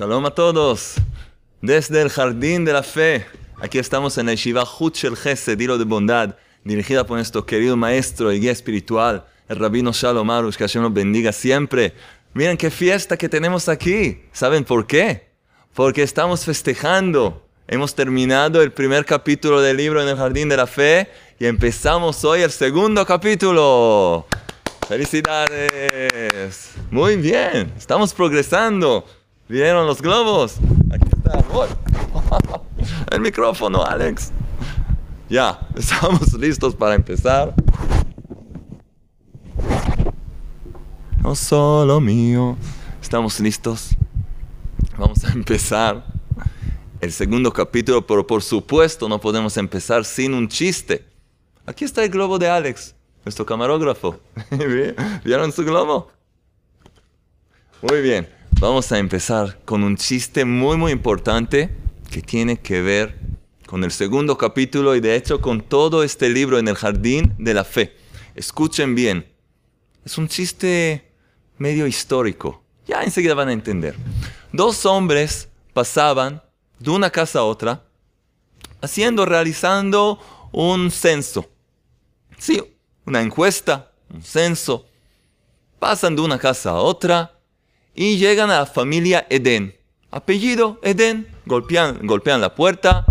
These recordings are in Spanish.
Shalom a todos. Desde el Jardín de la Fe. Aquí estamos en la Yeshiva Huchel Gesed, Dilo de Bondad, dirigida por nuestro querido maestro y guía espiritual, el Rabino Shalom Arush, que Hashem nos bendiga siempre. Miren qué fiesta que tenemos aquí. ¿Saben por qué? Porque estamos festejando. Hemos terminado el primer capítulo del libro en el Jardín de la Fe y empezamos hoy el segundo capítulo. ¡Felicidades! Muy bien, estamos progresando. ¿Vieron los globos? Aquí está. El micrófono, Alex. Ya, estamos listos para empezar. No solo mío. Estamos listos. Vamos a empezar el segundo capítulo, pero por supuesto no podemos empezar sin un chiste. Aquí está el globo de Alex, nuestro camarógrafo. ¿Vieron su globo? Muy bien. Vamos a empezar con un chiste muy muy importante que tiene que ver con el segundo capítulo y de hecho con todo este libro en el jardín de la fe. Escuchen bien. Es un chiste medio histórico. Ya enseguida van a entender. Dos hombres pasaban de una casa a otra haciendo, realizando un censo. Sí, una encuesta, un censo. Pasan de una casa a otra y llegan a la familia Eden. Apellido Eden. Golpean, golpean la puerta.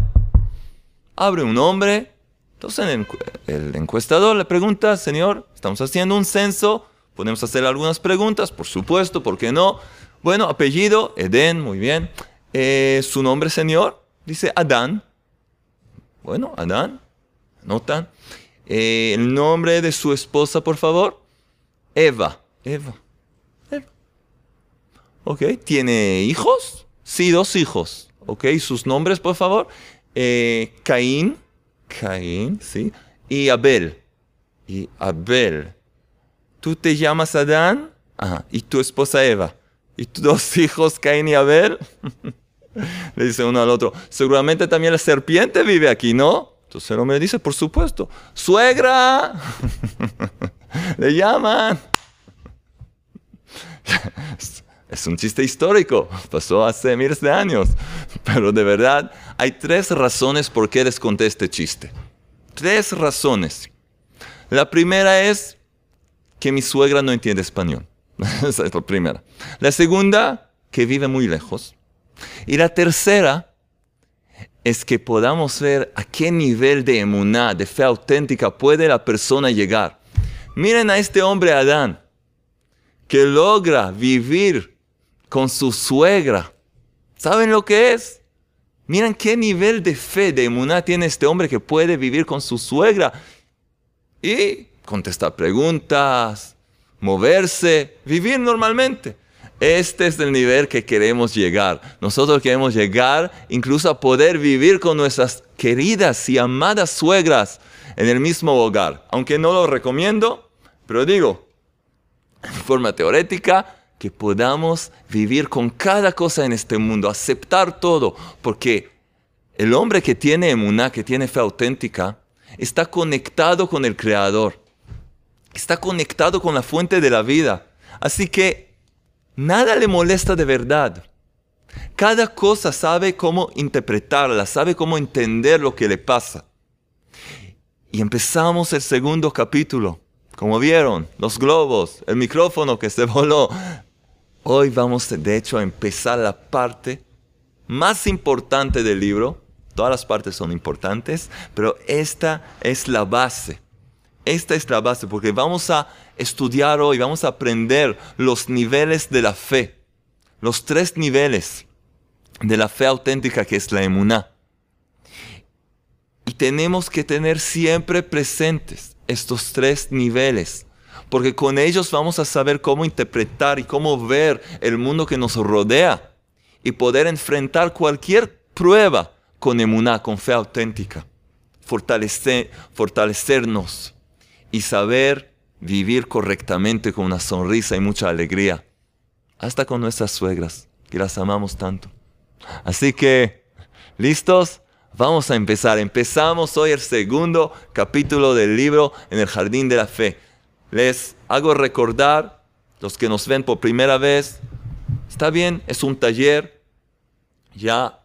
Abre un hombre. Entonces el, encuestador le pregunta, señor, estamos haciendo un censo. Podemos hacer algunas preguntas, por supuesto, ¿por qué no? Bueno, apellido Eden, muy bien. Eh, ¿Su nombre, señor? Dice Adán. Bueno, Adán. Notan. Eh, el nombre de su esposa, por favor. Eva. Eva. ¿Ok? ¿Tiene hijos? Sí, dos hijos. ¿Ok? Sus nombres, por favor. Eh, Caín. Caín, sí. Y Abel. Y Abel. ¿Tú te llamas Adán? Ajá. ¿Y tu esposa Eva? ¿Y tus dos hijos, Caín y Abel? le dice uno al otro. Seguramente también la serpiente vive aquí, ¿no? Entonces el hombre dice, por supuesto. ¡Suegra! le llaman. Es un chiste histórico, pasó hace miles de años, pero de verdad hay tres razones por qué les conté este chiste. Tres razones. La primera es que mi suegra no entiende español. Esa es la primera. La segunda, que vive muy lejos. Y la tercera es que podamos ver a qué nivel de emuná, de fe auténtica puede la persona llegar. Miren a este hombre Adán, que logra vivir con su suegra. ¿Saben lo que es? Miren qué nivel de fe, de emuná tiene este hombre que puede vivir con su suegra y contestar preguntas, moverse, vivir normalmente. Este es el nivel que queremos llegar. Nosotros queremos llegar incluso a poder vivir con nuestras queridas y amadas suegras en el mismo hogar. Aunque no lo recomiendo, pero digo, en forma teórica, que podamos vivir con cada cosa en este mundo, aceptar todo, porque el hombre que tiene emuná, que tiene fe auténtica, está conectado con el Creador, está conectado con la fuente de la vida. Así que nada le molesta de verdad. Cada cosa sabe cómo interpretarla, sabe cómo entender lo que le pasa. Y empezamos el segundo capítulo. Como vieron, los globos, el micrófono que se voló, Hoy vamos de hecho a empezar la parte más importante del libro. Todas las partes son importantes, pero esta es la base. Esta es la base porque vamos a estudiar hoy, vamos a aprender los niveles de la fe. Los tres niveles de la fe auténtica que es la emuná. Y tenemos que tener siempre presentes estos tres niveles porque con ellos vamos a saber cómo interpretar y cómo ver el mundo que nos rodea y poder enfrentar cualquier prueba con emuná, con fe auténtica, Fortalecer, fortalecernos y saber vivir correctamente con una sonrisa y mucha alegría, hasta con nuestras suegras, que las amamos tanto. Así que, ¿listos? Vamos a empezar. Empezamos hoy el segundo capítulo del libro en el Jardín de la Fe les hago recordar, los que nos ven por primera vez, está bien, es un taller, Ya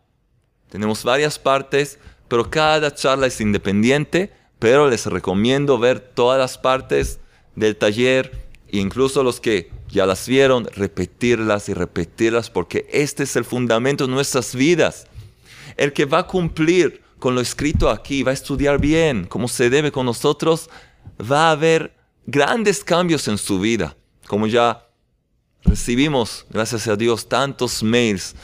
tenemos varias partes, pero cada charla es independiente, pero les recomiendo ver todas las partes del taller, incluso los que ya las vieron, repetirlas y repetirlas, porque este es el fundamento de nuestras vidas. El que va a cumplir con lo escrito aquí, va a estudiar bien, como se debe con nosotros, va a haber grandes cambios en su vida, como ya recibimos, gracias a Dios, tantos mails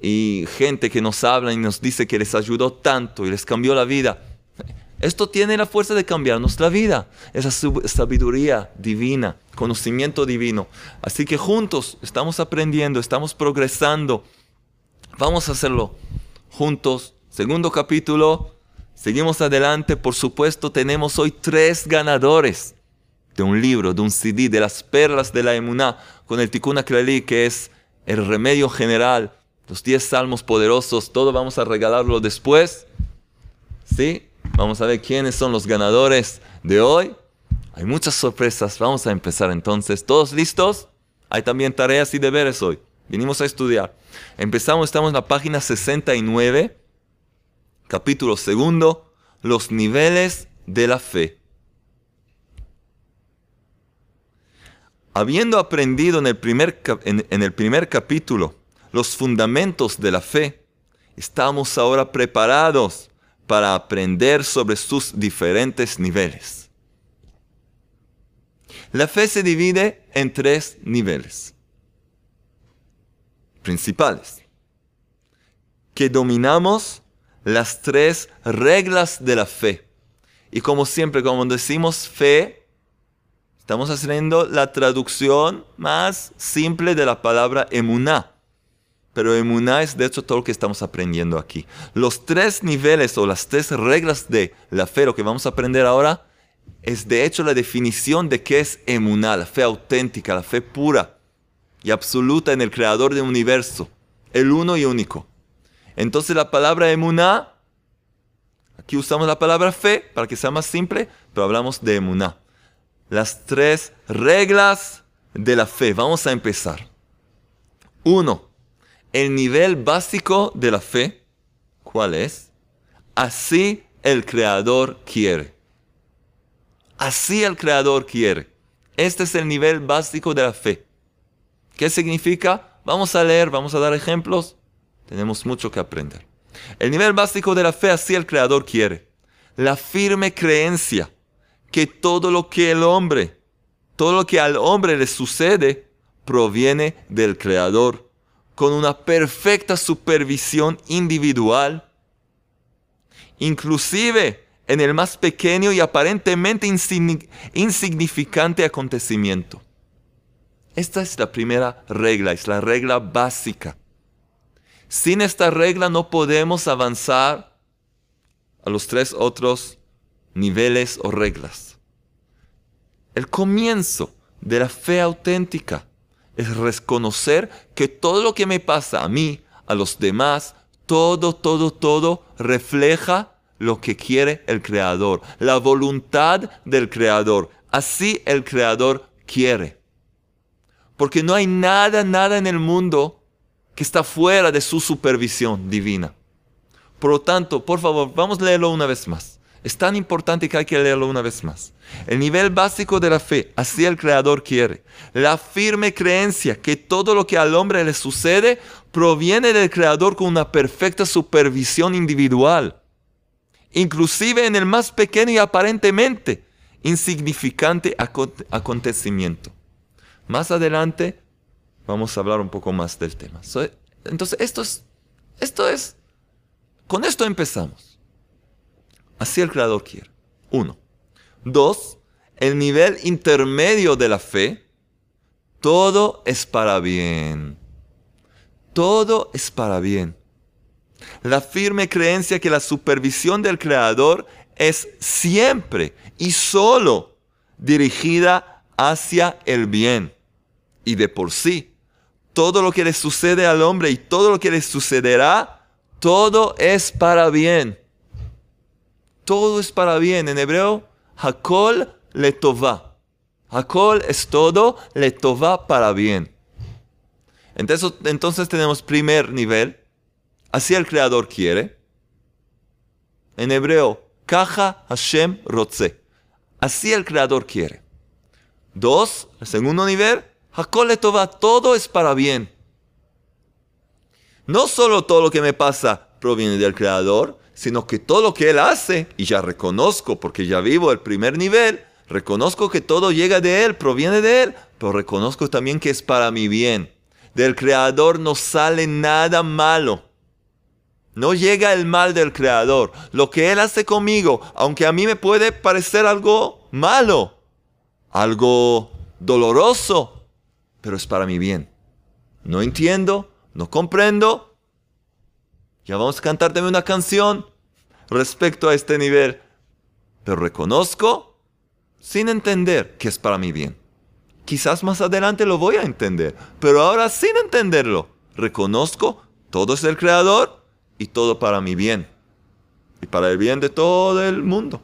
y gente que nos habla y nos dice que les ayudó tanto y les cambió la vida. Esto tiene la fuerza de cambiar nuestra vida, esa sabiduría divina, conocimiento divino. Así que juntos estamos aprendiendo, estamos progresando. Vamos a hacerlo juntos. Segundo capítulo, seguimos adelante. Por supuesto, tenemos hoy tres ganadores de un libro, de un CD, de las perlas de la emuná, con el Tikkun Aklali, que es el remedio general, los 10 salmos poderosos, todo vamos a regalarlo después. ¿Sí? Vamos a ver quiénes son los ganadores de hoy. Hay muchas sorpresas. Vamos a empezar entonces. ¿Todos listos? Hay también tareas y deberes hoy. Vinimos a estudiar. Empezamos, estamos en la página 69, capítulo segundo, los niveles de la fe. Habiendo aprendido en el primer, en el primer capítulo los fundamentos de la fe, estamos ahora preparados para aprender sobre sus diferentes niveles. La fe se divide en tres niveles principales, que dominamos las tres reglas de la fe. Y como siempre, cuando decimos fe, estamos haciendo la traducción más simple de la palabra emuná. Pero emuná es de hecho todo lo que estamos aprendiendo aquí. Los tres niveles o las tres reglas de la fe, lo que vamos a aprender ahora, es de hecho la definición de qué es emuná, la fe auténtica, la fe pura y absoluta en el creador del universo, el uno y único. Entonces la palabra emuná, aquí usamos la palabra fe para que sea más simple, pero hablamos de emuná. Las tres reglas de la fe. Vamos a empezar. Uno el nivel básico de la fe, ¿cuál es? Así el Creador quiere. Así el Creador quiere. Este es el nivel básico de la fe. ¿Qué significa? Vamos a leer, vamos a dar ejemplos. Tenemos mucho que aprender. El nivel básico de la fe, así el Creador quiere. La firme creencia que todo lo que el hombre, todo lo que al hombre le sucede, proviene del Creador con una perfecta supervisión individual, inclusive en el más pequeño y aparentemente insignificante acontecimiento. Esta es la primera regla, es la regla básica. Sin esta regla no podemos avanzar a los tres otros niveles o reglas. El comienzo de la fe auténtica es reconocer que todo lo que me pasa a mí, a los demás, todo, todo, todo refleja lo que quiere el Creador, la voluntad del Creador. Así el Creador quiere. Porque no hay nada, nada en el mundo que está fuera de su supervisión divina. Por lo tanto, por favor, vamos a leerlo una vez más. Es tan importante que hay que leerlo una vez más. El nivel básico de la fe, así el Creador quiere. La firme creencia que todo lo que al hombre le sucede proviene del Creador con una perfecta supervisión individual. Inclusive en el más pequeño y aparentemente insignificante acontecimiento. Más adelante vamos a hablar un poco más del tema. Entonces, esto es, esto es, con esto empezamos. Así el Creador quiere. Uno. Dos, el nivel intermedio de la fe. Todo es para bien. Todo es para bien. La firme creencia que la supervisión del Creador es siempre y solo dirigida hacia el bien. Y de por sí, todo lo que le sucede al hombre y todo lo que le sucederá, todo es para bien todo es para bien. En hebreo, Hakol letová. Hakol es todo, letová para bien. Entonces, entonces tenemos primer nivel, Así el Creador quiere. En hebreo, Kaja Hashem Rotze. Así el Creador quiere. Dos, el segundo nivel, Hakole Tova, todo es para bien. No solo todo lo que me pasa proviene del Creador, sino que todo lo que Él hace, y ya reconozco, porque ya vivo el primer nivel, reconozco que todo llega de Él, proviene de Él, pero reconozco también que es para mi bien. Del Creador no sale nada malo. No llega el mal del Creador. Lo que Él hace conmigo, aunque a mí me puede parecer algo malo, algo doloroso, pero es para mi bien. No entiendo, no comprendo. Ya vamos a cantar también una canción respecto a este nivel. Pero reconozco sin entender que es para mi bien. Quizás más adelante lo voy a entender, pero ahora sin entenderlo, reconozco todo es del Creador y todo para mi bien y para el bien de todo el mundo.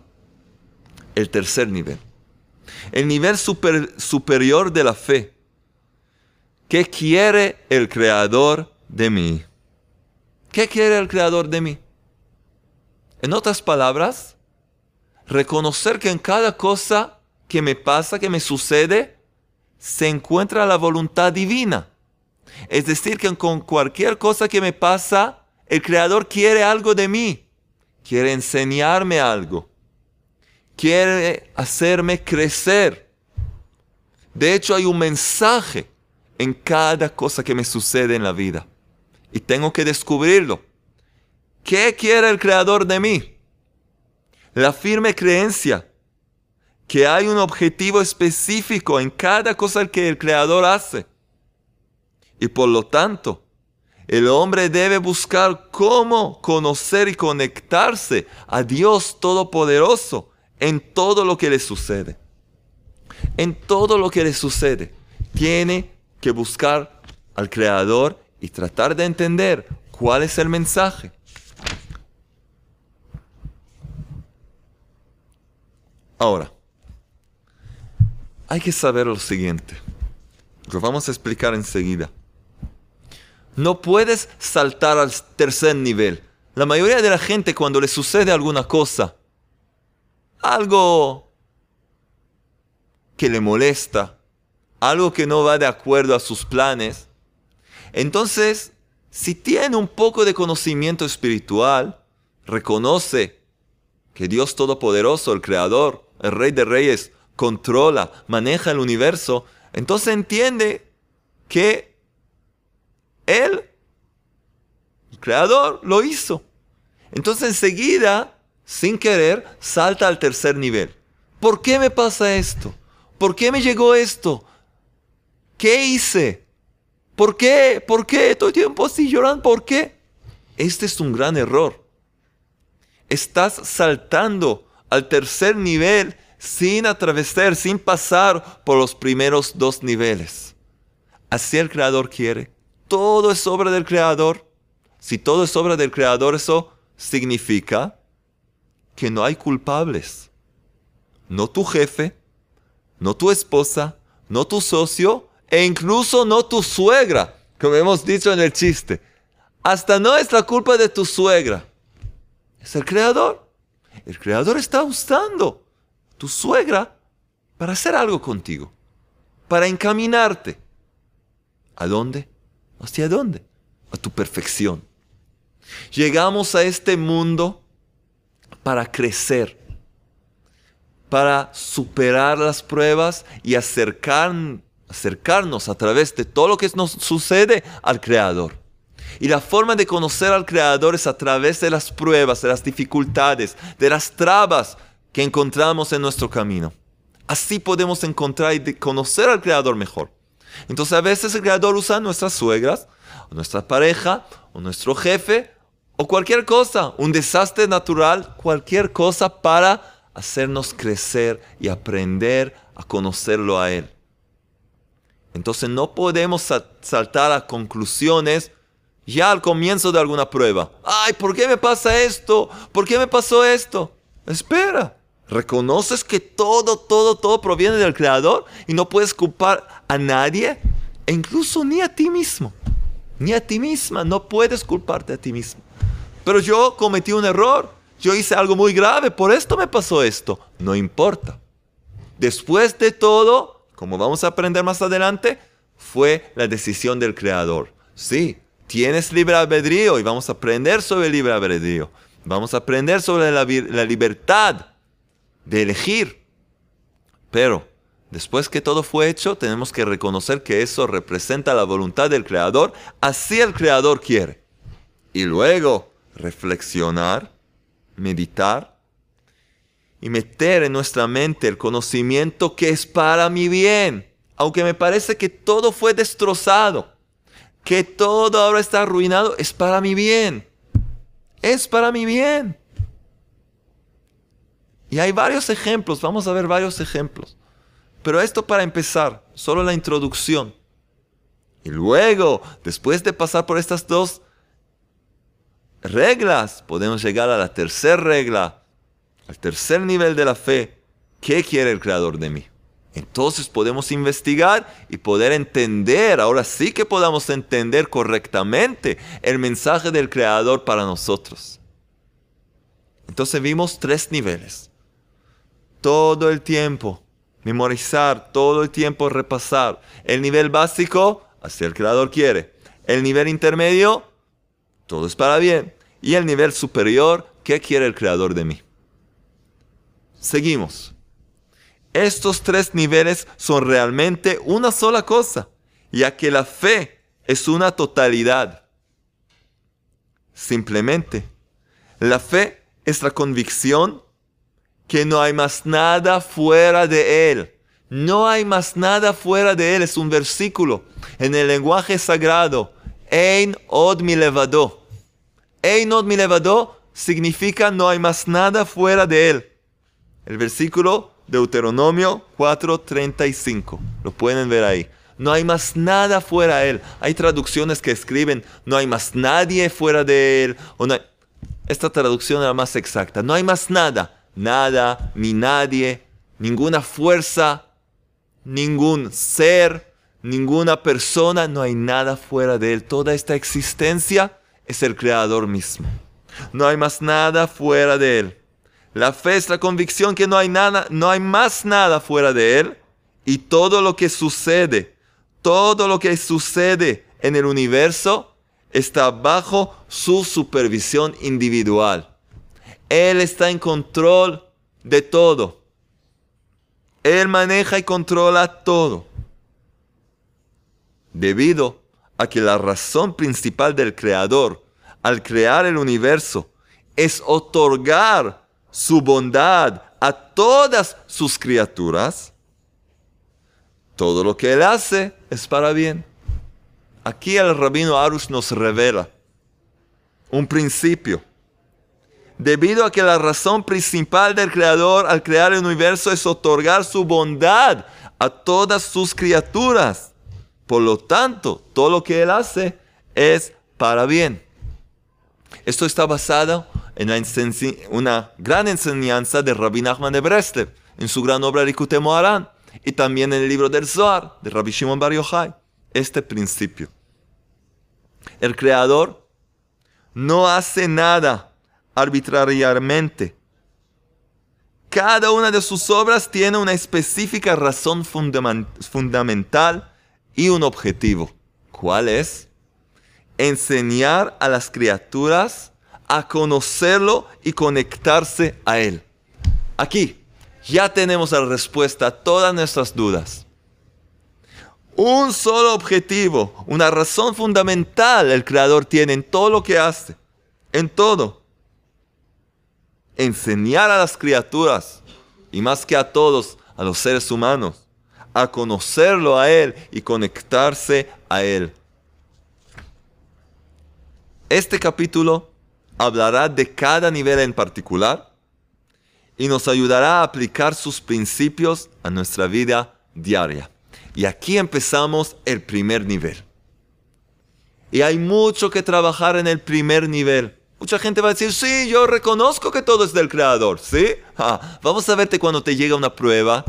El tercer nivel. El nivel superior de la fe. ¿Qué quiere el creador de mí? ¿Qué quiere el creador de mí? En otras palabras, reconocer que en cada cosa que me pasa, que me sucede, se encuentra la voluntad divina. Es decir, que con cualquier cosa que me pasa, el Creador quiere algo de mí, quiere enseñarme algo, quiere hacerme crecer. De hecho, hay un mensaje en cada cosa que me sucede en la vida y tengo que descubrirlo. ¿Qué quiere el Creador de mí? La firme creencia que hay un objetivo específico en cada cosa que el Creador hace. Y por lo tanto, el hombre debe buscar cómo conocer y conectarse a Dios Todopoderoso en todo lo que le sucede. En todo lo que le sucede, tiene que buscar al Creador y tratar de entender cuál es el mensaje. Ahora, hay que saber lo siguiente. Lo vamos a explicar enseguida. No puedes saltar al tercer nivel. La mayoría de la gente cuando le sucede alguna cosa, algo que le molesta, algo que no va de acuerdo a sus planes, entonces, si tiene un poco de conocimiento espiritual, reconoce que Dios Todopoderoso, el Creador, el Rey de Reyes, controla, maneja el universo, entonces entiende que él, el creador, lo hizo. Entonces enseguida, sin querer, salta al tercer nivel. ¿Por qué me pasa esto? ¿Por qué me llegó esto? ¿Qué hice? ¿Por qué? ¿Por qué? Todo el tiempo así llorando. ¿Por qué? Este es un gran error. Estás saltando al tercer nivel sin atravesar, sin pasar por los primeros dos niveles. Así el Creador quiere todo es obra del Creador, si todo es obra del Creador, eso significa que no hay culpables. No tu jefe, no tu esposa, no tu socio e incluso no tu suegra, como hemos dicho en el chiste. Hasta no es la culpa de tu suegra. Es el creador. El creador está usando tu suegra para hacer algo contigo, para encaminarte. ¿A dónde? ¿Hacia dónde? A tu perfección. Llegamos a este mundo para crecer, para superar las pruebas y acercarnos a través de todo lo que nos sucede al Creador. Y la forma de conocer al Creador es a través de las pruebas, de las dificultades, de las trabas que encontramos en nuestro camino. Así podemos encontrar y conocer al Creador mejor. Entonces a veces el creador usa nuestras suegras, o nuestra pareja, o nuestro jefe, o cualquier cosa, un desastre natural, cualquier cosa para hacernos crecer y aprender a conocerlo a Él. Entonces no podemos saltar a conclusiones ya al comienzo de alguna prueba. Ay, ¿por qué me pasa esto? ¿Por qué me pasó esto? Espera. Reconoces que todo, todo, todo proviene del Creador y no puedes culpar a nadie e incluso ni a ti mismo. ni a ti misma. No puedes culparte a ti misma. Pero yo cometí un error. Yo hice algo muy grave. Por esto me pasó esto. No importa. Después de todo, como vamos a aprender más adelante, fue la decisión del Creador. Sí, tienes libre albedrío y vamos a aprender sobre el libre albedrío. Vamos a aprender sobre la, la libertad de elegir. Pero después que todo fue hecho, tenemos que reconocer que eso representa la voluntad del Creador. Así el Creador quiere. Y luego reflexionar, meditar y meter en nuestra mente el conocimiento que es para mi bien. Aunque me parece que todo fue destrozado, que todo ahora está arruinado, es para mi bien. Es para mi bien. Y hay varios ejemplos, vamos a ver varios ejemplos. Pero esto para empezar, solo la introducción. Y luego, después de pasar por estas dos reglas, podemos llegar a la tercera regla, al tercer nivel de la fe. ¿Qué quiere el Creador de mí? Entonces podemos investigar y poder entender, ahora sí que podamos entender correctamente el mensaje del Creador para nosotros. Entonces vimos tres niveles todo el tiempo, memorizar, todo el tiempo repasar. El nivel básico, así el creador quiere. El nivel intermedio, todo es para bien. Y el nivel superior, ¿qué quiere el creador de mí? Seguimos. Estos tres niveles son realmente una sola cosa, ya que la fe es una totalidad. Simplemente, la fe es la convicción que no hay más nada fuera de Él. No hay más nada fuera de Él. Es un versículo en el lenguaje sagrado. Ein od mi levado. Ein od mi levado significa no hay más nada fuera de Él. El versículo Deuteronomio 4:35. Lo pueden ver ahí. No hay más nada fuera de Él. Hay traducciones que escriben no hay más nadie fuera de Él. Esta traducción es la más exacta. No hay más nada nada, ni nadie, ninguna fuerza, ningún ser, ninguna persona, no hay nada fuera de Él. Toda esta existencia es el Creador mismo. No hay más nada fuera de Él. La fe es la convicción que no hay nada, no hay más nada fuera de Él. Y todo lo que sucede, todo lo que sucede en el universo está bajo su supervisión individual. Él está en control de todo. Él maneja y controla todo. Debido a que la razón principal del Creador al crear el universo es otorgar su bondad a todas sus criaturas, todo lo que Él hace es para bien. Aquí el rabino Arush nos revela un principio debido a que la razón principal del Creador al crear el universo es otorgar su bondad a todas sus criaturas. Por lo tanto, todo lo que Él hace es para bien. Esto está basado en una gran enseñanza de Rabbi Nachman de Breslev, en su gran obra Likutei Moharan, y también en el libro del Zohar de Rabbi Shimon Bar Yochai. Este principio. El Creador no hace nada arbitrariamente. Cada una de sus obras tiene una específica razón fundamental y un objetivo. ¿Cuál es? Enseñar a las criaturas a conocerlo y conectarse a Él. Aquí ya tenemos la respuesta a todas nuestras dudas. Un solo objetivo, una razón fundamental el Creador tiene en todo lo que hace, en todo enseñar a las criaturas, y más que a todos, a los seres humanos, a conocerlo a Él y conectarse a Él. Este capítulo hablará de cada nivel en particular y nos ayudará a aplicar sus principios a nuestra vida diaria. Y aquí empezamos el primer nivel. Y hay mucho que trabajar en el primer nivel. Mucha gente va a decir, sí, yo reconozco que todo es del Creador, ¿sí? vamos a verte cuando te llega una prueba,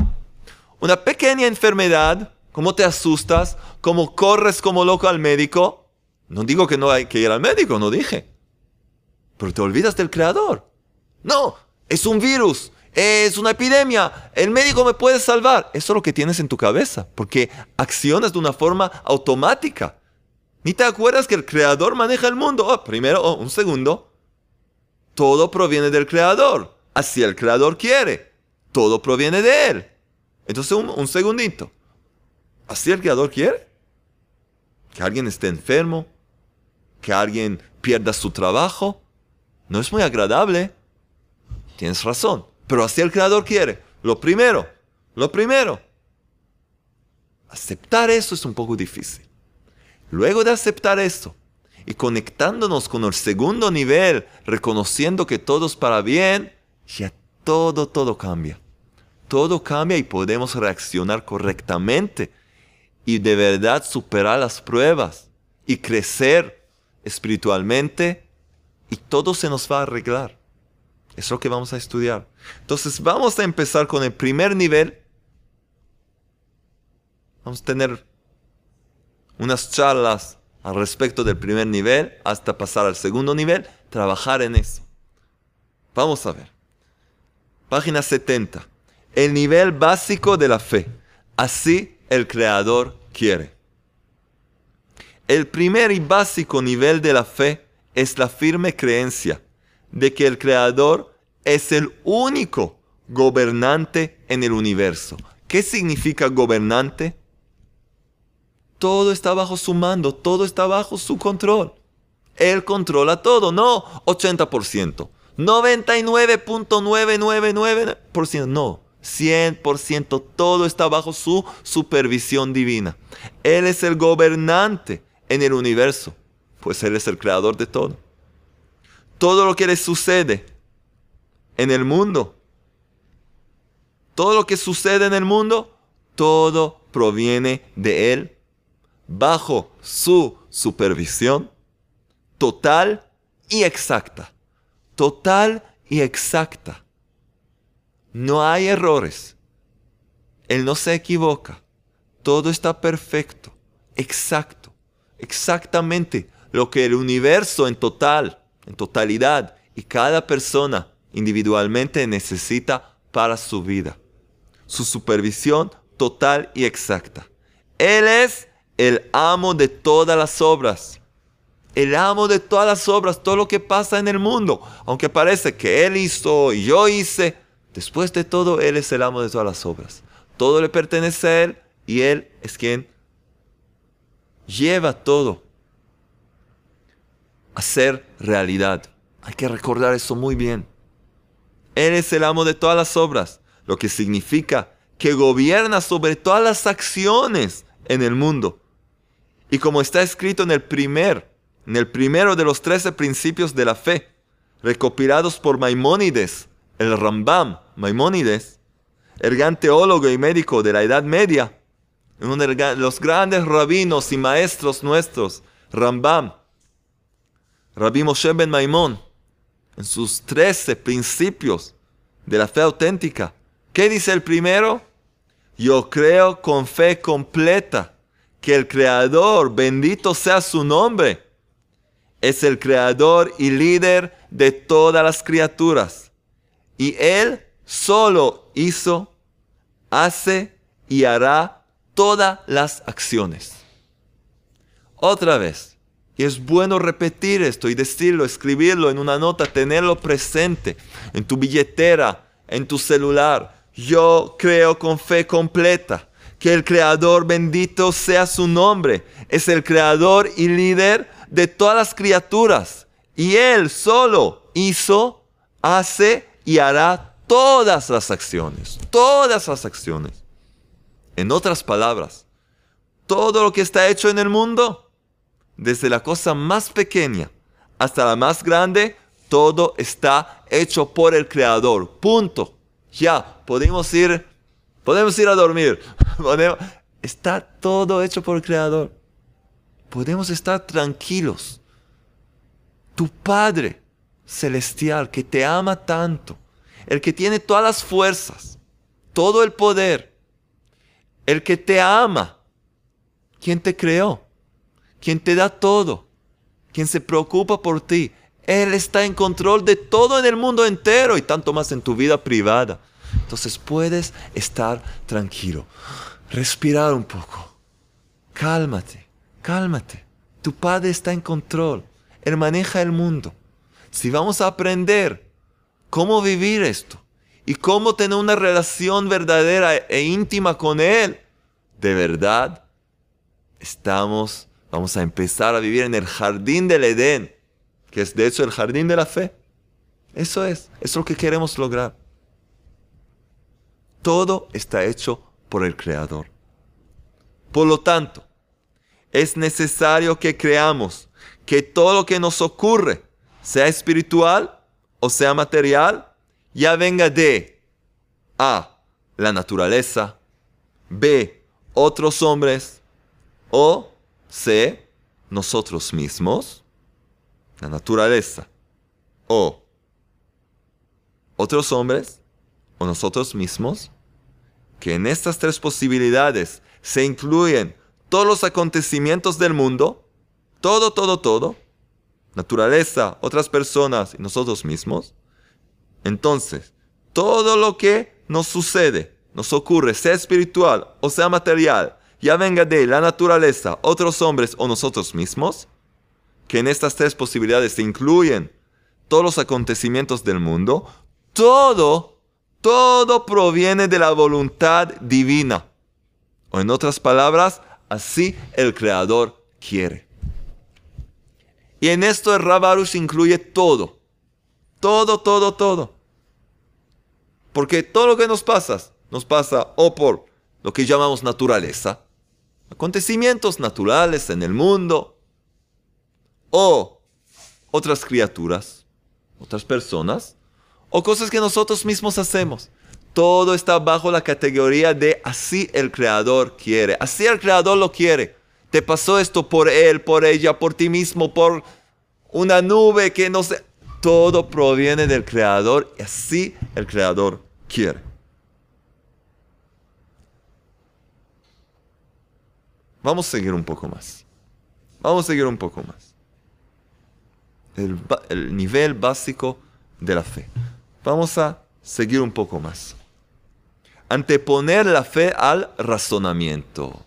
una pequeña enfermedad, cómo te asustas, cómo corres como loco al médico. No digo que no hay que ir al médico, no dije. Pero te olvidas del creador. No, es un virus, es una epidemia, el médico me puede salvar. Eso es lo que tienes en tu cabeza, porque accionas de una forma automática. Ni te acuerdas que el creador maneja el mundo. Oh, primero, oh, un segundo. Todo proviene del creador. Así el creador quiere. Todo proviene de él. Entonces, un segundito. ¿Así el creador quiere? Que alguien esté enfermo, que alguien pierda su trabajo. No es muy agradable. Tienes razón. Pero así el creador quiere. Lo primero, lo primero. Aceptar eso es un poco difícil. Luego de aceptar esto y conectándonos con el segundo nivel, reconociendo que todo es para bien, ya todo, todo cambia. Todo cambia y podemos reaccionar correctamente y de verdad superar las pruebas y crecer espiritualmente y todo se nos va a arreglar. Es lo que vamos a estudiar. Entonces vamos a empezar con el primer nivel. Vamos a tener unas charlas al respecto del primer nivel hasta pasar al segundo nivel, trabajar en eso. Vamos a ver. Página 70. El nivel básico de la fe. Así el Creador quiere. El primer y básico nivel de la fe es la firme creencia de que el Creador es el único gobernante en el universo. ¿Qué significa gobernante? Todo está bajo su mando, todo está bajo su control. Él controla todo, no 80%, 99.999%, no, 100%, todo está bajo su supervisión divina. Él es el gobernante en el universo, pues Él es el creador de todo. Todo lo que le sucede en el mundo, todo lo que sucede en el mundo, todo proviene de Él bajo su supervisión total y exacta. Total y exacta. No hay errores. Él no se equivoca. Todo está perfecto, exacto, exactamente lo que el universo en total, en totalidad, y cada persona individualmente necesita para su vida. Su supervisión total y exacta. Él es el amo de todas las obras. El amo de todas las obras, todo lo que pasa en el mundo. Aunque parece que Él hizo y yo hice, después de todo Él es el amo de todas las obras. Todo le pertenece a Él y Él es quien lleva todo a ser realidad. Hay que recordar eso muy bien. Él es el amo de todas las obras, lo que significa que gobierna sobre todas las acciones en el mundo. Y como está escrito en el primer, en el primero de los trece principios de la fe, recopilados por Maimónides, el Rambam, Maimónides, el gran teólogo y médico de la Edad Media, uno de los grandes rabinos y maestros nuestros, Rambam, Rabbi Moshe ben Maimón, en sus trece principios de la fe auténtica. ¿Qué dice el primero? Yo creo con fe completa que el Creador, bendito sea su nombre, es el Creador y líder de todas las criaturas. Y Él solo hizo, hace y hará todas las acciones. Otra vez, y es bueno repetir esto y decirlo, escribirlo en una nota, tenerlo presente en tu billetera, en tu celular. Yo creo con fe completa que el Creador bendito sea su nombre. Es el Creador y líder de todas las criaturas. Y Él solo hizo, hace y hará todas las acciones. Todas las acciones. En otras palabras, todo lo que está hecho en el mundo, desde la cosa más pequeña hasta la más grande, todo está hecho por el Creador. Punto. Ya, podemos ir Podemos ir a dormir. Está todo hecho por el Creador. Podemos estar tranquilos. Tu Padre celestial que te ama tanto, el que tiene todas las fuerzas, todo el poder, el que te ama, quien te creó, quien te da todo, quien se preocupa por ti. Él está en control de todo en el mundo entero y tanto más en tu vida privada. Entonces puedes estar tranquilo, respirar un poco. Cálmate, cálmate. Tu Padre está en control. Él maneja el mundo. Si vamos a aprender cómo vivir esto y cómo tener una relación verdadera e íntima con Él, de verdad, estamos, vamos a empezar a vivir en el jardín del Edén, que es de hecho el jardín de la fe. Eso es, eso es lo que queremos lograr. Todo está hecho por el Creador. Por lo tanto, es necesario que creamos que todo lo que nos ocurre, sea espiritual o sea material, ya venga de A, la naturaleza, B, otros hombres, o C, nosotros mismos, la naturaleza, o otros hombres, o nosotros mismos, que en estas tres posibilidades se incluyen todos los acontecimientos del mundo, todo, todo, todo, naturaleza, otras personas y nosotros mismos, entonces, todo lo que nos sucede, nos ocurre, sea espiritual o sea material, ya venga de la naturaleza, otros hombres o nosotros mismos, que en estas tres posibilidades se incluyen todos los acontecimientos del mundo, todo, todo proviene de la voluntad divina. O en otras palabras, así el Creador quiere. Y en esto el Rabarush incluye todo. Todo, todo, todo. Porque todo lo que nos pasa, nos pasa o por lo que llamamos naturaleza, acontecimientos naturales en el mundo, o otras criaturas, otras personas, o cosas que nosotros mismos hacemos. Todo está bajo la categoría de así el creador quiere, así el creador lo quiere. Te pasó esto por él, por ella, por ti mismo, por una nube que no sé. Todo proviene del creador y así el creador quiere. Vamos a seguir un poco más. Vamos a seguir un poco más. El, el nivel básico de la fe. Vamos a seguir un poco más anteponer la fe al razonamiento.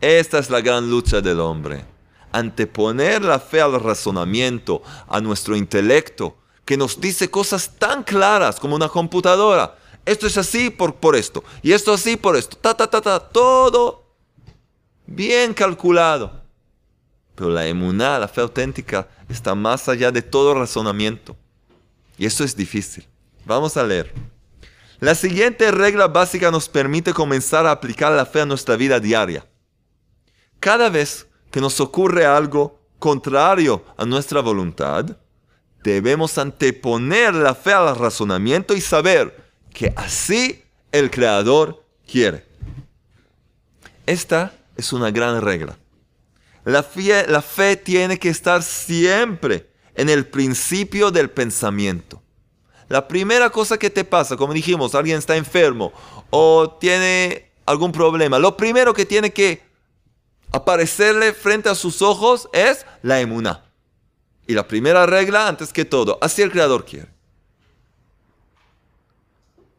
Esta es la gran lucha del hombre. Anteponer la fe al razonamiento, a nuestro intelecto, que nos dice cosas tan claras como una computadora. Esto es así por, por esto, y esto así por esto, ta, ta, ta, ta, todo bien calculado. Pero la emuná, la fe auténtica, está más allá de todo razonamiento. Y eso es difícil. Vamos a leer. La siguiente regla básica nos permite comenzar a aplicar la fe a nuestra vida diaria. Cada vez que nos ocurre algo contrario a nuestra voluntad, debemos anteponer la fe al razonamiento y saber que así el Creador quiere. Esta es una gran regla. La fe, la fe tiene que estar siempre en el principio del pensamiento. La primera cosa que te pasa, como dijimos, alguien está enfermo o tiene algún problema, lo primero que tiene que aparecerle frente a sus ojos es la emuná. Y la primera regla, antes que todo, así el Creador quiere.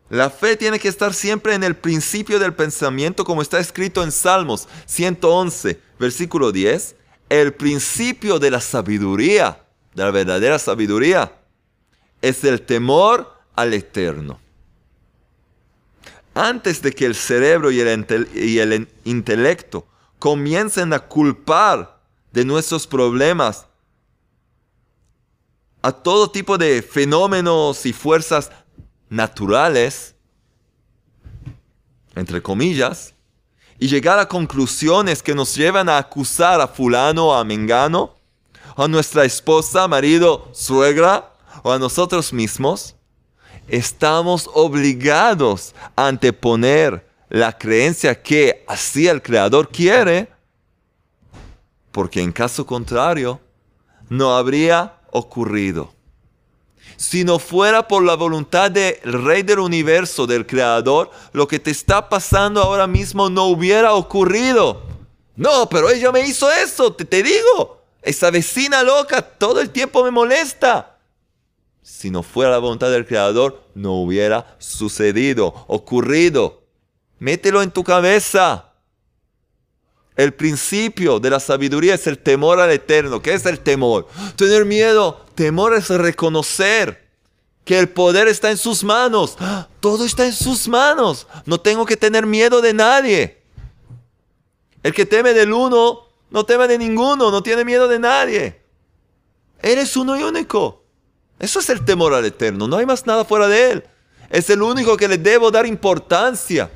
La fe tiene que estar siempre en el principio del pensamiento, como está escrito en Salmos 111, versículo 10. El principio de la sabiduría, de la verdadera sabiduría, es el temor al eterno. Antes de que el cerebro y el, intelecto comiencen a culpar de nuestros problemas a todo tipo de fenómenos y fuerzas naturales, entre comillas, y llegar a conclusiones que nos llevan a acusar a fulano, a mengano, a nuestra esposa, marido, suegra, o a nosotros mismos, estamos obligados a anteponer la creencia que así el Creador quiere, porque en caso contrario no habría ocurrido. Si no fuera por la voluntad del Rey del Universo, del Creador, lo que te está pasando ahora mismo no hubiera ocurrido. No, pero ella me hizo eso, te, te digo. Esa vecina loca todo el tiempo me molesta. Si no fuera la voluntad del Creador, no hubiera sucedido, ocurrido. Mételo en tu cabeza. El principio de la sabiduría es el temor al eterno. ¿Qué es el temor? Tener miedo. Temor es reconocer que el poder está en sus manos. Todo está en sus manos. No tengo que tener miedo de nadie. El que teme del uno, no teme de ninguno, no tiene miedo de nadie. Eres uno y único. Eso es el temor al eterno. No hay más nada fuera de él. Es el único que le debo dar importancia,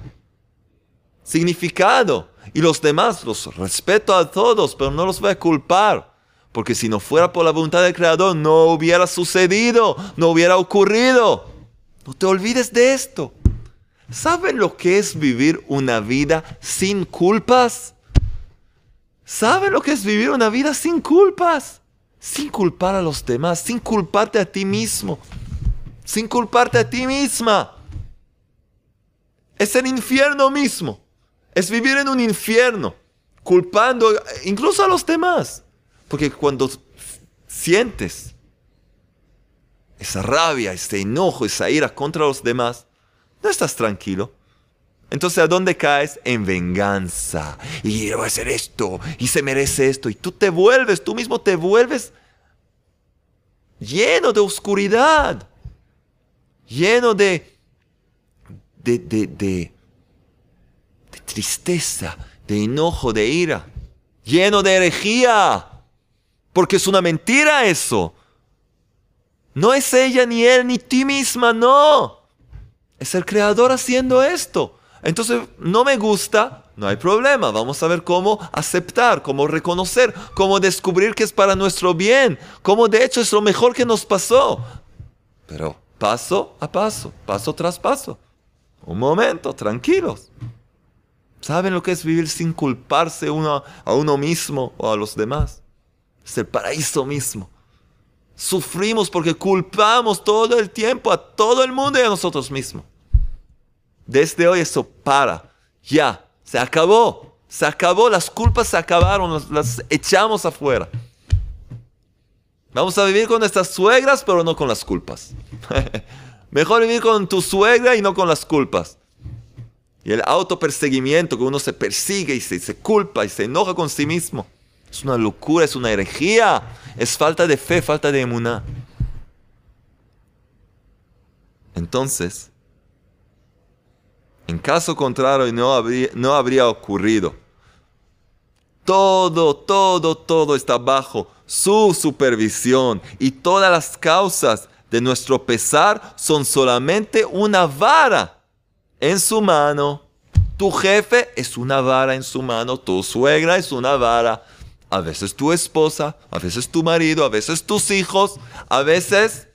significado. Y los demás los respeto a todos, pero no los voy a culpar. Porque si no fuera por la voluntad del Creador, no hubiera sucedido, no hubiera ocurrido. No te olvides de esto. ¿Saben lo que es vivir una vida sin culpas? ¿Saben lo que es vivir una vida sin culpas? Sin culpar a los demás, sin culparte a ti mismo, sin culparte a ti misma. Es el infierno mismo es vivir en un infierno, culpando incluso a los demás. Porque cuando sientes esa rabia, ese enojo, esa ira contra los demás, no estás tranquilo. Entonces, ¿a dónde caes? En venganza. Y voy a hacer esto, y se merece esto. Y tú te vuelves, tú mismo te vuelves lleno de oscuridad, lleno de, de, de, de de tristeza, de enojo, de ira, lleno de herejía, porque es una mentira eso. No es ella, ni él, ni ti misma, no. Es el creador haciendo esto. Entonces, no me gusta, no hay problema. Vamos a ver cómo aceptar, cómo reconocer, cómo descubrir que es para nuestro bien, cómo de hecho es lo mejor que nos pasó. Pero paso a paso, paso tras paso. Un momento, tranquilos. ¿Saben lo que es vivir sin culparse uno a uno mismo o a los demás? Es el paraíso mismo. Sufrimos porque culpamos todo el tiempo a todo el mundo y a nosotros mismos. Desde hoy eso para. Ya, se acabó. Se acabó, las culpas se acabaron, las, echamos afuera. Vamos a vivir con nuestras suegras, pero no con las culpas. Mejor vivir con tu suegra y no con las culpas. Y el autoperseguimiento, que uno se persigue y se, culpa y se enoja con sí mismo, es una locura, es una herejía, es falta de fe, falta de emuná. Entonces, en caso contrario no habría, no habría ocurrido. Todo, todo, todo está bajo su supervisión y todas las causas de nuestro pesar son solamente una vara en su mano. Tu jefe es una vara en su mano, tu suegra es una vara, a veces tu esposa, a veces tu marido, a veces tus hijos, a veces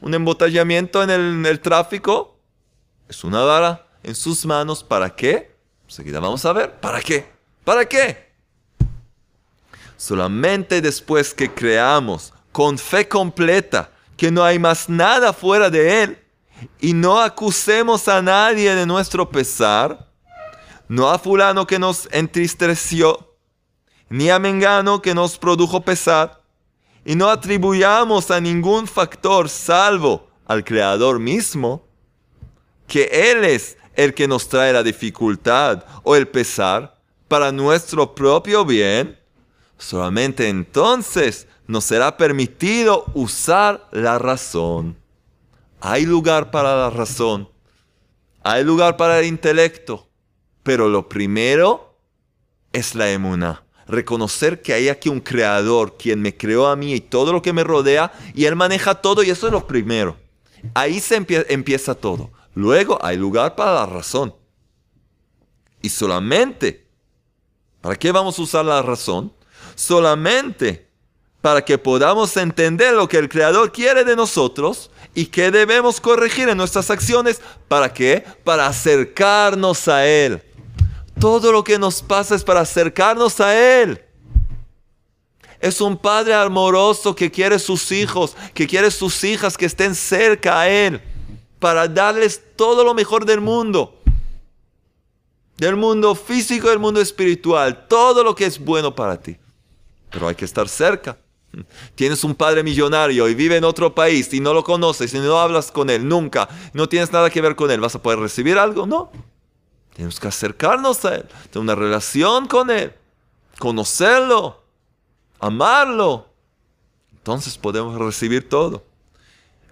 un embotellamiento en el, tráfico, es una vara en sus manos. ¿Para qué? Enseguida vamos a ver. ¿Para qué? ¿Para qué? Solamente después que creamos con fe completa que no hay más nada fuera de Él, y no acusemos a nadie de nuestro pesar, no a fulano que nos entristeció, ni a Mengano que nos produjo pesar, y no atribuyamos a ningún factor salvo al Creador mismo, que Él es el que nos trae la dificultad o el pesar para nuestro propio bien, solamente entonces nos será permitido usar la razón. Hay lugar para la razón, hay lugar para el intelecto, pero lo primero es la emuna. Reconocer que hay aquí un creador, quien me creó a mí y todo lo que me rodea, y él maneja todo, y eso es lo primero. Ahí se empieza todo. Luego hay lugar para la razón. Y solamente, ¿para qué vamos a usar la razón? Solamente para que podamos entender lo que el Creador quiere de nosotros y qué debemos corregir en nuestras acciones. ¿Para qué? Para acercarnos a Él. Todo lo que nos pasa es para acercarnos a Él. Es un padre amoroso que quiere sus hijos, que quiere sus hijas que estén cerca a Él, para darles todo lo mejor del mundo. Del mundo físico del mundo espiritual, todo lo que es bueno para ti. pero hay que estar cerca. Tienes un padre millonario y vive en otro país y no lo conoces y no hablas con él nunca, no tienes nada que ver con él, ¿vas a poder recibir algo? No. Tenemos que acercarnos a él, tener una relación con él, conocerlo, amarlo. Entonces podemos recibir todo.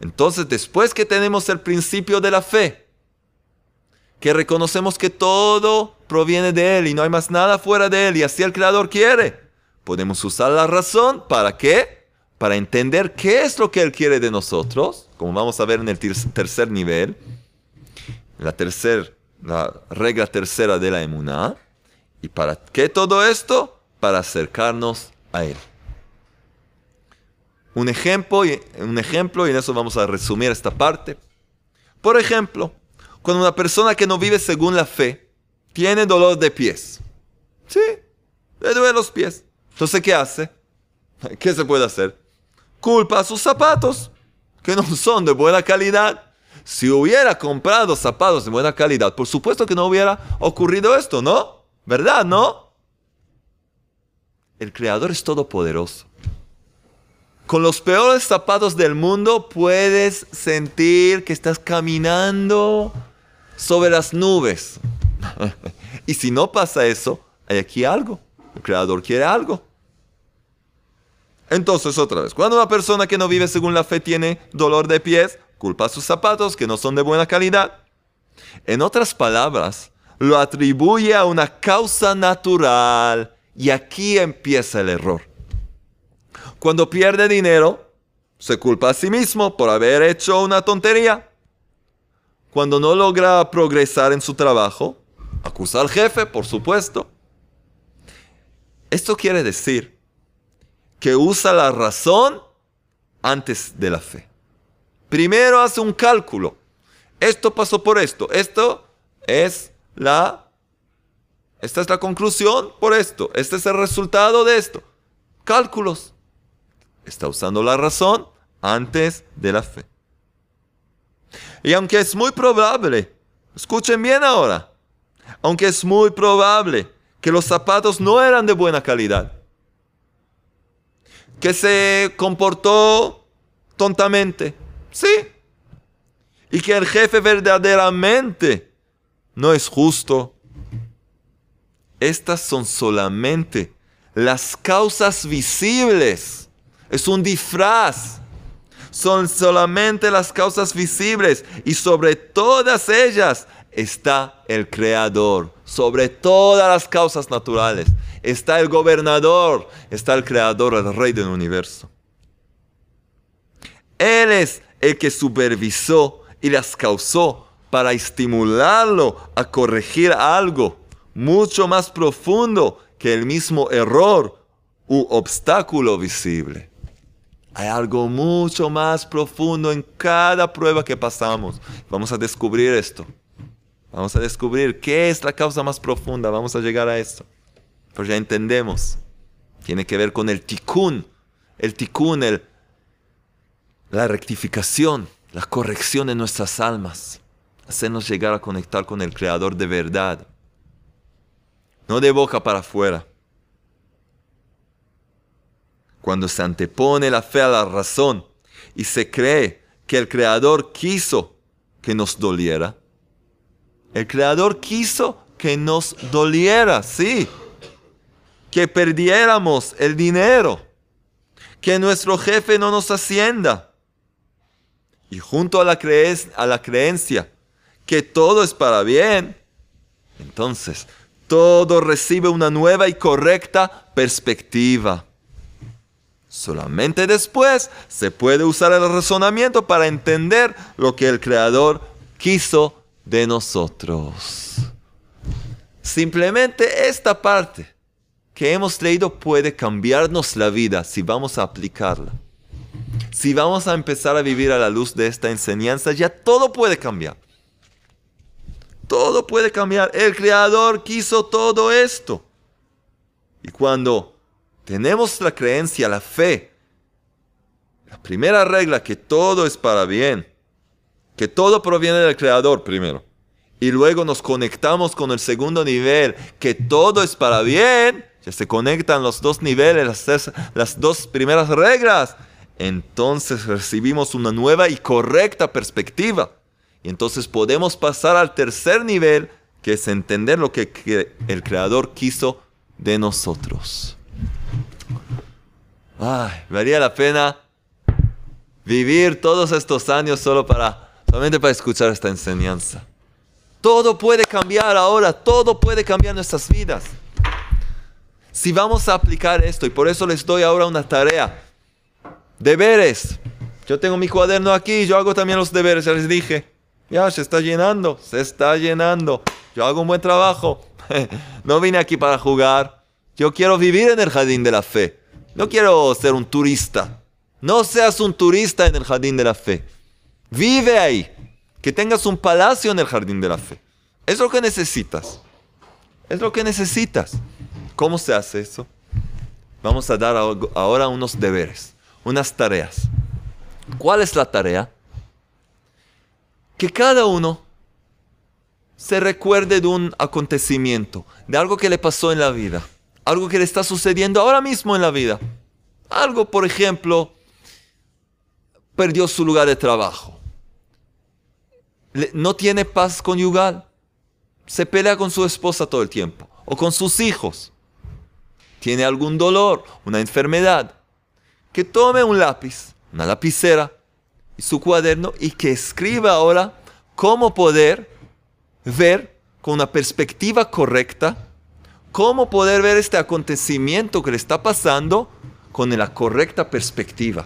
Entonces, después que tenemos el principio de la fe, que reconocemos que todo proviene de Él y no hay más nada fuera de Él y así el Creador quiere, podemos usar la razón para qué? Para entender qué es lo que Él quiere de nosotros, como vamos a ver en el tercer nivel, la, tercer, la regla tercera de la emuná. ¿Y para qué todo esto? Para acercarnos a Él. Un ejemplo, un ejemplo, y en eso vamos a resumir esta parte. Por ejemplo, cuando una persona que no vive según la fe tiene dolor de pies. Sí, le duelen los pies. Entonces, ¿qué hace? ¿Qué se puede hacer? Culpa a sus zapatos, que no son de buena calidad. Si hubiera comprado zapatos de buena calidad, por supuesto que no hubiera ocurrido esto, ¿no? ¿Verdad, no? El Creador es todopoderoso. Con los peores zapatos del mundo puedes sentir que estás caminando sobre las nubes. y si no pasa eso, hay aquí algo. El creador quiere algo. Entonces, otra vez, cuando una persona que no vive según la fe tiene dolor de pies, culpa a sus zapatos que no son de buena calidad. En otras palabras, lo atribuye a una causa natural. Y aquí empieza el error. Cuando pierde dinero, se culpa a sí mismo por haber hecho una tontería. Cuando no logra progresar en su trabajo, acusa al jefe, por supuesto. Esto quiere decir que usa la razón antes de la fe. Primero hace un cálculo. Esto pasó por esto. Esto es la... Esta es la conclusión por esto. Este es el resultado de esto. Cálculos está usando la razón antes de la fe. Y aunque es muy probable, escuchen bien ahora, aunque es muy probable que los zapatos no eran de buena calidad, que se comportó tontamente, sí, y que el jefe verdaderamente no es justo, estas son solamente las causas visibles es un disfraz. Son solamente las causas visibles y sobre todas ellas está el Creador. Sobre todas las causas naturales está el gobernador, está el Creador, el Rey del universo. Él es el que supervisó y las causó para estimularlo a corregir algo mucho más profundo que el mismo error u obstáculo visible. Hay algo mucho más profundo en cada prueba que pasamos. Vamos a descubrir esto. Vamos a descubrir qué es la causa más profunda. Vamos a llegar a esto. Pero ya entendemos. Tiene que ver con el tikkun. El tikkun, el, la rectificación, la corrección de nuestras almas. Hacernos llegar a conectar con el Creador de verdad. No de boca para afuera cuando se antepone la fe a la razón y se cree que el Creador quiso que nos doliera. El Creador quiso que nos doliera, sí. Que perdiéramos el dinero. Que nuestro jefe no nos ascienda. Y junto a la, a la creencia que todo es para bien, entonces todo recibe una nueva y correcta perspectiva. Solamente después se puede usar el razonamiento para entender lo que el Creador quiso de nosotros. Simplemente esta parte que hemos leído puede cambiarnos la vida si vamos a aplicarla. Si vamos a empezar a vivir a la luz de esta enseñanza, ya todo puede cambiar. Todo puede cambiar. El Creador quiso todo esto. Y cuando tenemos la creencia, la fe, la primera regla que todo es para bien, que todo proviene del Creador primero, y luego nos conectamos con el segundo nivel, que todo es para bien, ya se conectan los dos niveles, las, las dos primeras reglas, entonces recibimos una nueva y correcta perspectiva. Y entonces podemos pasar al tercer nivel, que es entender lo que el Creador quiso de nosotros. Ay, valía la pena vivir todos estos años solo para, solamente para escuchar esta enseñanza. Todo puede cambiar ahora, todo puede cambiar nuestras vidas. Si vamos a aplicar esto, y por eso les doy ahora una tarea, deberes. Yo tengo mi cuaderno aquí, yo hago también los deberes, ya les dije. Ya, se está llenando, se está llenando. Yo hago un buen trabajo. no vine aquí para jugar. Yo quiero vivir en el jardín de la fe. No quiero ser un turista. No seas un turista en el jardín de la fe. Vive ahí. Que tengas un palacio en el jardín de la fe. Es lo que necesitas. Es lo que necesitas. ¿Cómo se hace eso? Vamos a dar ahora unos deberes, unas tareas. ¿Cuál es la tarea? Que cada uno se recuerde de un acontecimiento, de algo que le pasó en la vida, algo que le está sucediendo ahora mismo en la vida. Algo, por ejemplo, perdió su lugar de trabajo, no tiene paz conyugal, se pelea con su esposa todo el tiempo o con sus hijos, tiene algún dolor, una enfermedad, que tome un lápiz, una lapicera y su cuaderno y que escriba ahora cómo poder ver con una perspectiva correcta, cómo poder ver este acontecimiento que le está pasando con la correcta perspectiva,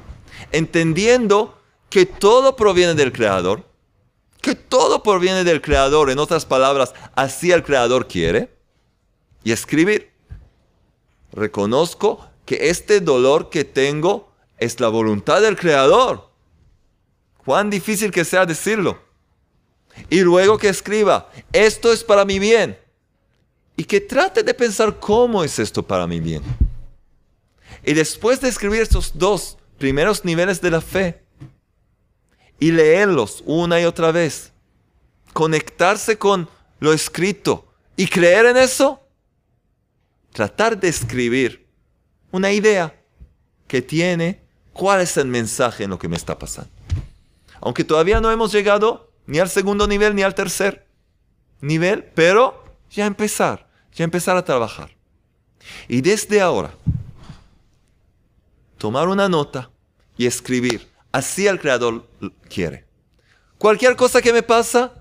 entendiendo que todo proviene del Creador, que todo proviene del Creador, en otras palabras, así el Creador quiere, y escribir, reconozco que este dolor que tengo es la voluntad del Creador. Cuán difícil que sea decirlo. Y luego que escriba, esto es para mi bien. Y que trate de pensar cómo es esto para mi bien. Y después de escribir estos dos primeros niveles de la fe y leerlos una y otra vez, conectarse con lo escrito y creer en eso, tratar de escribir una idea que tiene cuál es el mensaje en lo que me está pasando. Aunque todavía no hemos llegado ni al segundo nivel ni al tercer nivel, pero ya empezar, ya empezar a trabajar. Y desde ahora, tomar una nota y escribir, así el Creador quiere. Cualquier cosa que me pasa,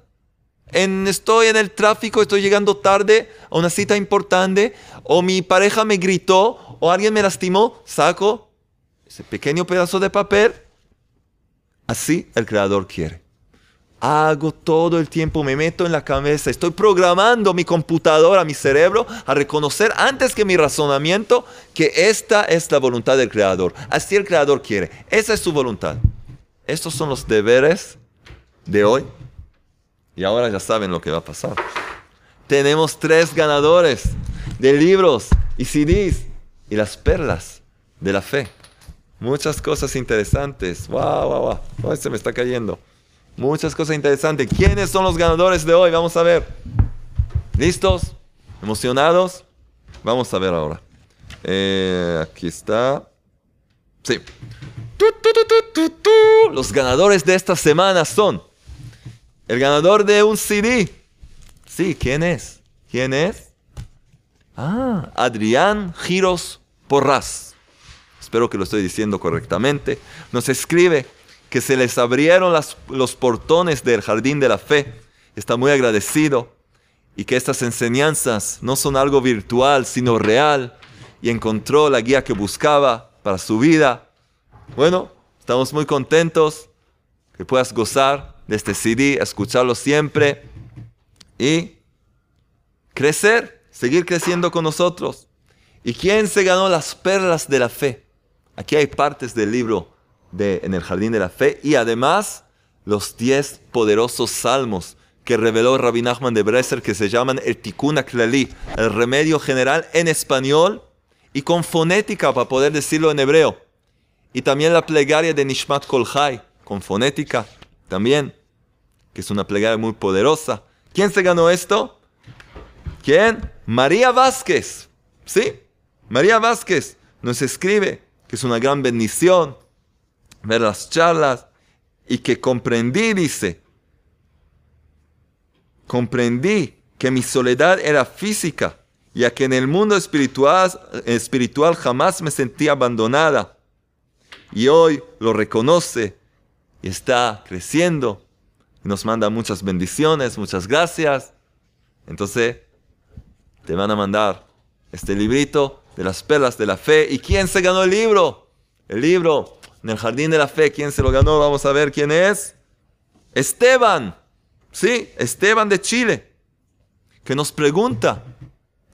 en, estoy en el tráfico, estoy llegando tarde a una cita importante, o mi pareja me gritó, o alguien me lastimó, saco ese pequeño pedazo de papel. Así el Creador quiere hago todo el tiempo, me meto en la cabeza, estoy programando mi computadora, mi cerebro, a reconocer antes que mi razonamiento que esta es la voluntad del Creador. Así el Creador quiere. Esa es su voluntad. Estos son los deberes de hoy. Y ahora ya saben lo que va a pasar. Tenemos tres ganadores de libros y CDs y las perlas de la fe. Muchas cosas interesantes. ¡Wow, wow, wow! se me está cayendo. Muchas cosas interesantes. ¿Quiénes son los ganadores de hoy? Vamos a ver. ¿Listos? ¿Emocionados? Vamos a ver ahora. Eh, aquí está. Sí. Los ganadores de esta semana son el ganador de un CD. Sí, ¿quién es? ¿Quién es? Ah, Adrián Giros Porras. Espero que lo estoy diciendo correctamente. Nos escribe que se les abrieron los portones del jardín de la fe. Está muy agradecido y que estas enseñanzas no son algo virtual, sino real, y encontró la guía que buscaba para su vida. Bueno, estamos muy contentos que puedas gozar de este CD, escucharlo siempre y crecer, seguir creciendo con nosotros. ¿Y quién se ganó las perlas de la fe? Aquí hay partes del libro en el jardín de la fe y además los diez poderosos salmos que reveló Rabbi Nachman de Bresser que se llaman el Tikkun Aklali, el remedio general en español y con fonética para poder decirlo en hebreo. Y también la plegaria de Nishmat Kolhai, con fonética también, que es una plegaria muy poderosa. ¿Quién se ganó esto? María Vázquez. ¿Sí? María Vázquez nos escribe que es una gran bendición ver las charlas y que comprendí, dice, comprendí que mi soledad era física, ya que en el mundo espiritual, espiritual jamás me sentí abandonada. Y hoy lo reconoce y está creciendo. Nos manda muchas bendiciones, muchas gracias. Entonces, te van a mandar este librito de las perlas de la fe. ¿Y quién se ganó el libro? El libro en el jardín de la fe. ¿Quién se lo ganó? Vamos a ver quién es. Esteban. Sí, Esteban de Chile. Que nos pregunta.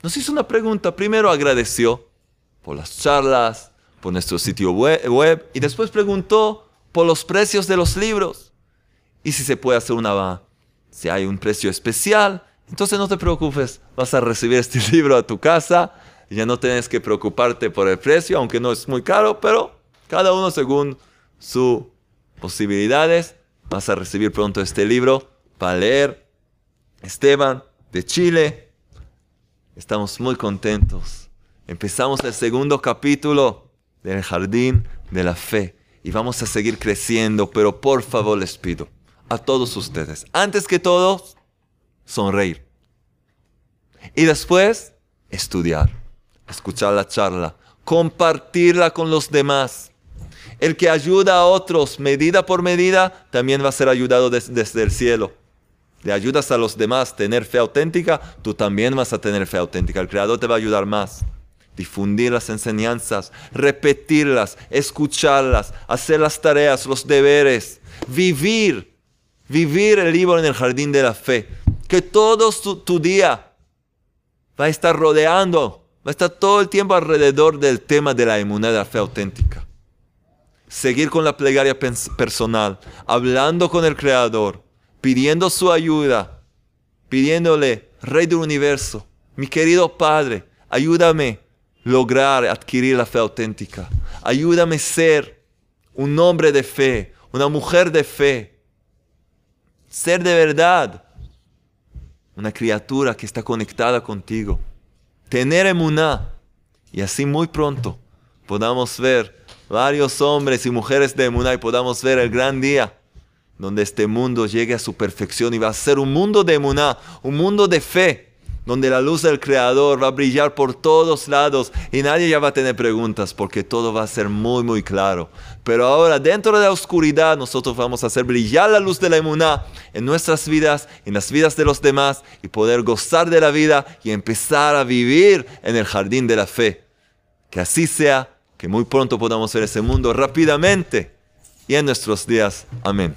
Nos hizo una pregunta. Primero agradeció por las charlas, por nuestro sitio web, y después preguntó por los precios de los libros. Y si se puede hacer una, si hay un precio especial, entonces no te preocupes, vas a recibir este libro a tu casa, y ya no tienes que preocuparte por el precio, aunque no es muy caro, pero cada uno según sus posibilidades, vas a recibir pronto este libro para leer. Esteban de Chile, estamos muy contentos. Empezamos el segundo capítulo del jardín de la fe y vamos a seguir creciendo, pero por favor les pido a todos ustedes, antes que todo, sonreír. Y después, estudiar, escuchar la charla, compartirla con los demás. El que ayuda a otros medida por medida, también va a ser ayudado desde el cielo. Le ayudas a los demás a tener fe auténtica, tú también vas a tener fe auténtica. El Creador te va a ayudar más. Difundir las enseñanzas, repetirlas, escucharlas, hacer las tareas, los deberes, vivir, vivir el libro en el jardín de la fe. Que todo tu, día va a estar rodeando, va a estar todo el tiempo alrededor del tema de la inmunidad de la fe auténtica seguir con la plegaria personal, hablando con el Creador, pidiendo su ayuda, pidiéndole, Rey del universo, mi querido Padre, ayúdame lograr adquirir la fe auténtica. Ayúdame ser un hombre de fe, una mujer de fe. Ser de verdad una criatura que está conectada contigo. Tener emuná. Y así muy pronto podamos ver varios hombres y mujeres de Emuná y podamos ver el gran día donde este mundo llegue a su perfección y va a ser un mundo de Emuná, un mundo de fe, donde la luz del Creador va a brillar por todos lados y nadie ya va a tener preguntas porque todo va a ser muy muy claro. Pero ahora dentro de la oscuridad nosotros vamos a hacer brillar la luz de la Emuná en nuestras vidas, en las vidas de los demás y poder gozar de la vida y empezar a vivir en el jardín de la fe. Que así sea que muy pronto podamos ver ese mundo rápidamente y en nuestros días. Amén.